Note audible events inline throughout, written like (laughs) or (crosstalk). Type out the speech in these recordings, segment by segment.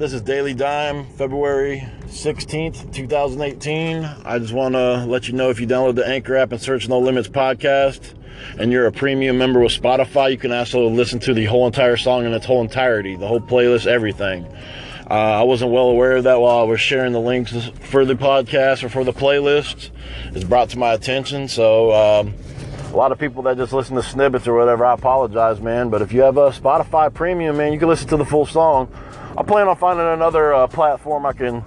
This is Daily Dime, February 16th, 2018. I just want to let you know if you download the Anchor app and search No Limits podcast and you're a premium member with Spotify, you can also listen to the whole entire song in its whole entirety, the whole playlist, everything. Uh, I wasn't well aware of that while I was sharing the links for the podcast or for the playlist. It's brought to my attention. So, um, a lot of people that just listen to snippets or whatever, I apologize, man. But if you have a Spotify premium, man, you can listen to the full song. I plan on finding another uh, platform I can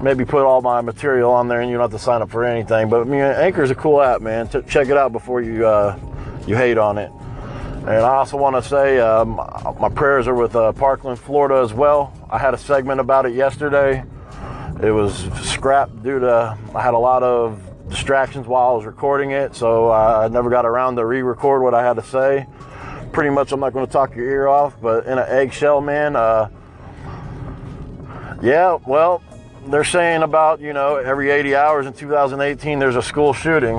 maybe put all my material on there and you don't have to sign up for anything. But I mean, Anchor is a cool app, man. T- check it out before you uh, you hate on it. And I also want to say um, my prayers are with uh, Parkland, Florida as well. I had a segment about it yesterday. It was scrapped due to I had a lot of distractions while I was recording it, so I never got around to re-record what I had to say. Pretty much, I'm not going to talk your ear off, but in an eggshell, man. Uh, yeah, well, they're saying about you know every 80 hours in 2018 there's a school shooting,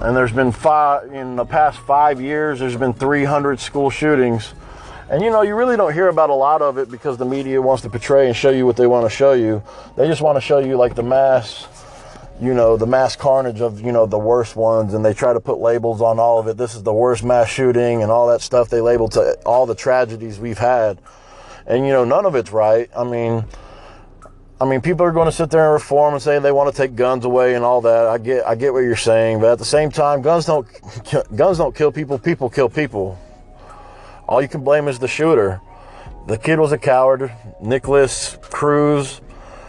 and there's been five in the past five years. There's been 300 school shootings. And you know, you really don't hear about a lot of it because the media wants to portray and show you what they want to show you. They just want to show you like the mass you know, the mass carnage of, you know, the worst ones and they try to put labels on all of it. This is the worst mass shooting and all that stuff they label to all the tragedies we've had. And, you know, none of it's right. I mean, I mean, people are going to sit there and reform and say they want to take guns away and all that. I get, I get what you're saying, but at the same time, guns don't, guns don't kill people. People kill people. All you can blame is the shooter. The kid was a coward. Nikolas Cruz,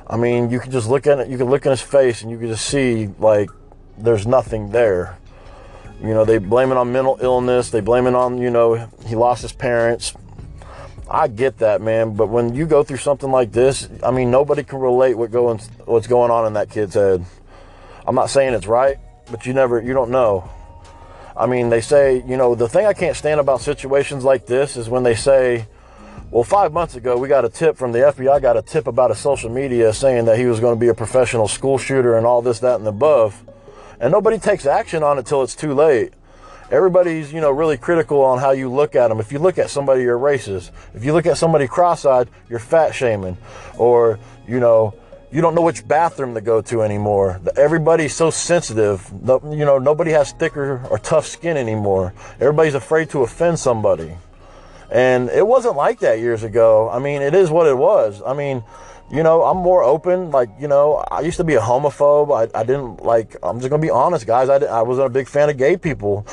I mean, you can just look at it, you can look in his face and you can just see like there's nothing there. You know, they blame it on mental illness, they blame it on, you know, he lost his parents. I get that, man, but when you go through something like this, I mean, nobody can relate what going what's going on in that kid's head. I'm not saying it's right, but you never you don't know. I mean, they say, you know, the thing I can't stand about situations like this is when they say, well, five months ago, we got a tip from the FBI, got a tip about a social media saying that he was going to be a professional school shooter and all this, that, and the above. And nobody takes action on it till it's too late. Everybody's, you know, really critical on how you look at them. If you look at somebody, you're racist. If you look at somebody cross-eyed, you're fat shaming. Or, you know, you don't know which bathroom to go to anymore. Everybody's so sensitive. You know, nobody has thicker or tough skin anymore. Everybody's afraid to offend somebody. And it wasn't like that years ago. I mean, it is what it was. I mean, you know, I'm more open. Like, you know, I used to be a homophobe. I, I didn't like, I'm just going to be honest, guys. I, I wasn't a big fan of gay people.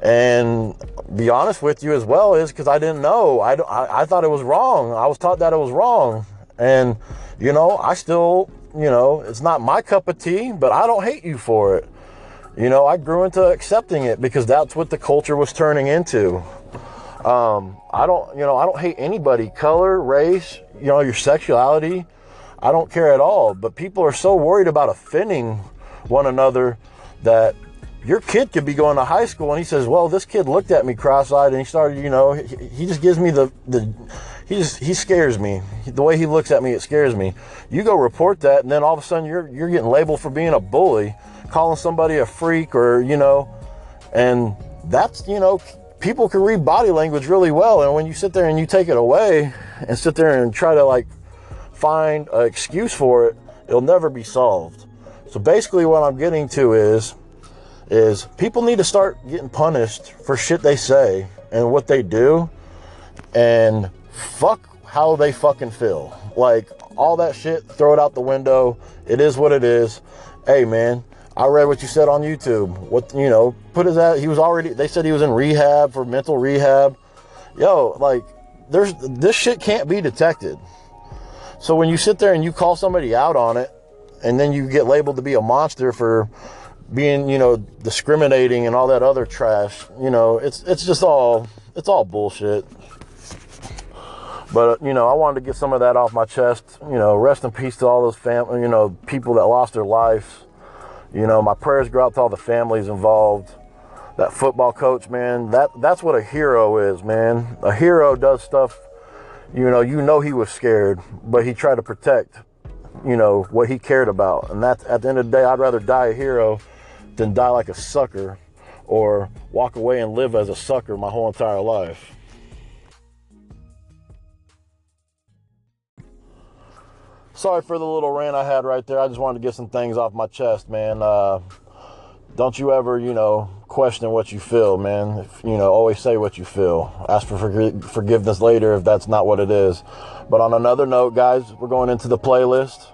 And be honest with you as well is because I didn't know. I, I, I thought it was wrong. I was taught that it was wrong. And, you know, I still, you know, it's not my cup of tea, but I don't hate you for it. You know, I grew into accepting it because that's what the culture was turning into. Um, I don't, you know, I don't hate anybody, color, race, you know, your sexuality. I don't care at all. But people are so worried about offending one another that your kid could be going to high school and he says, "Well, this kid looked at me cross-eyed and he started, you know, he, he just gives me the the he just he scares me. The way he looks at me, it scares me. You go report that, and then all of a sudden you're you're getting labeled for being a bully, calling somebody a freak, or you know, and that's you know people can read body language really well. And when you sit there and you take it away and sit there and try to like find an excuse for it, it'll never be solved. So basically what I'm getting to is, is people need to start getting punished for shit they say and what they do and fuck how they fucking feel. Like all that shit, throw it out the window. It is what it is. Hey man, I read what you said on YouTube. What you know, put his at he was already they said he was in rehab for mental rehab. Yo, like there's this shit can't be detected. So when you sit there and you call somebody out on it and then you get labeled to be a monster for being, you know, discriminating and all that other trash, you know, it's it's just all it's all bullshit. But you know, I wanted to get some of that off my chest. You know, rest in peace to all those family, you know, people that lost their lives you know, my prayers go out to all the families involved. That football coach, man, that that's what a hero is, man. A hero does stuff, you know, you know he was scared, but he tried to protect, you know, what he cared about. And that's at the end of the day, I'd rather die a hero than die like a sucker or walk away and live as a sucker my whole entire life. Sorry for the little rant I had right there. I just wanted to get some things off my chest, man. Uh, don't you ever, you know, question what you feel, man. If, you know, always say what you feel. Ask for forgiveness later if that's not what it is. But on another note, guys, we're going into the playlist,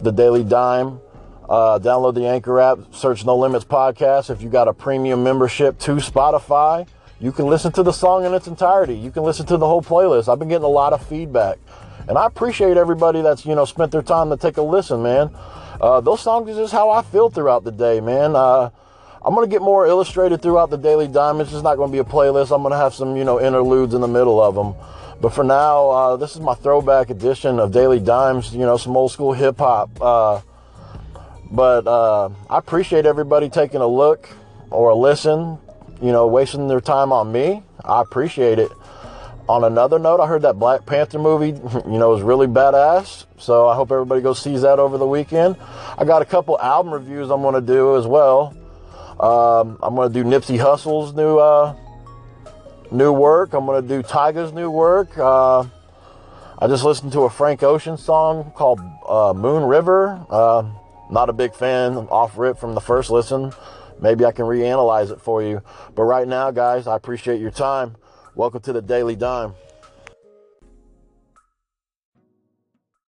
the Daily Dime. Uh, download the Anchor app, search No Limits Podcast. If you got a premium membership to Spotify, you can listen to the song in its entirety. You can listen to the whole playlist. I've been getting a lot of feedback. And I appreciate everybody that's, you know, spent their time to take a listen, man. Uh, those songs is just how I feel throughout the day, man. Uh, I'm going to get more illustrated throughout the Daily Diamond. It's not going to be a playlist. I'm going to have some, you know, interludes in the middle of them. But for now, uh, this is my throwback edition of Daily Dimes, you know, some old school hip hop. Uh, but uh, I appreciate everybody taking a look or a listen, you know, wasting their time on me. I appreciate it. On another note, I heard that Black Panther movie, (laughs) you know, is really badass. So I hope everybody goes sees that over the weekend. I got a couple album reviews I'm going to do as well. Um, I'm going to do Nipsey Hussle's new uh, new work. I'm going to do Tyga's new work. Uh, I just listened to a Frank Ocean song called uh, Moon River. Uh, not a big fan off rip from the first listen. Maybe I can reanalyze it for you. But right now, guys, I appreciate your time. Welcome to the Daily Dime.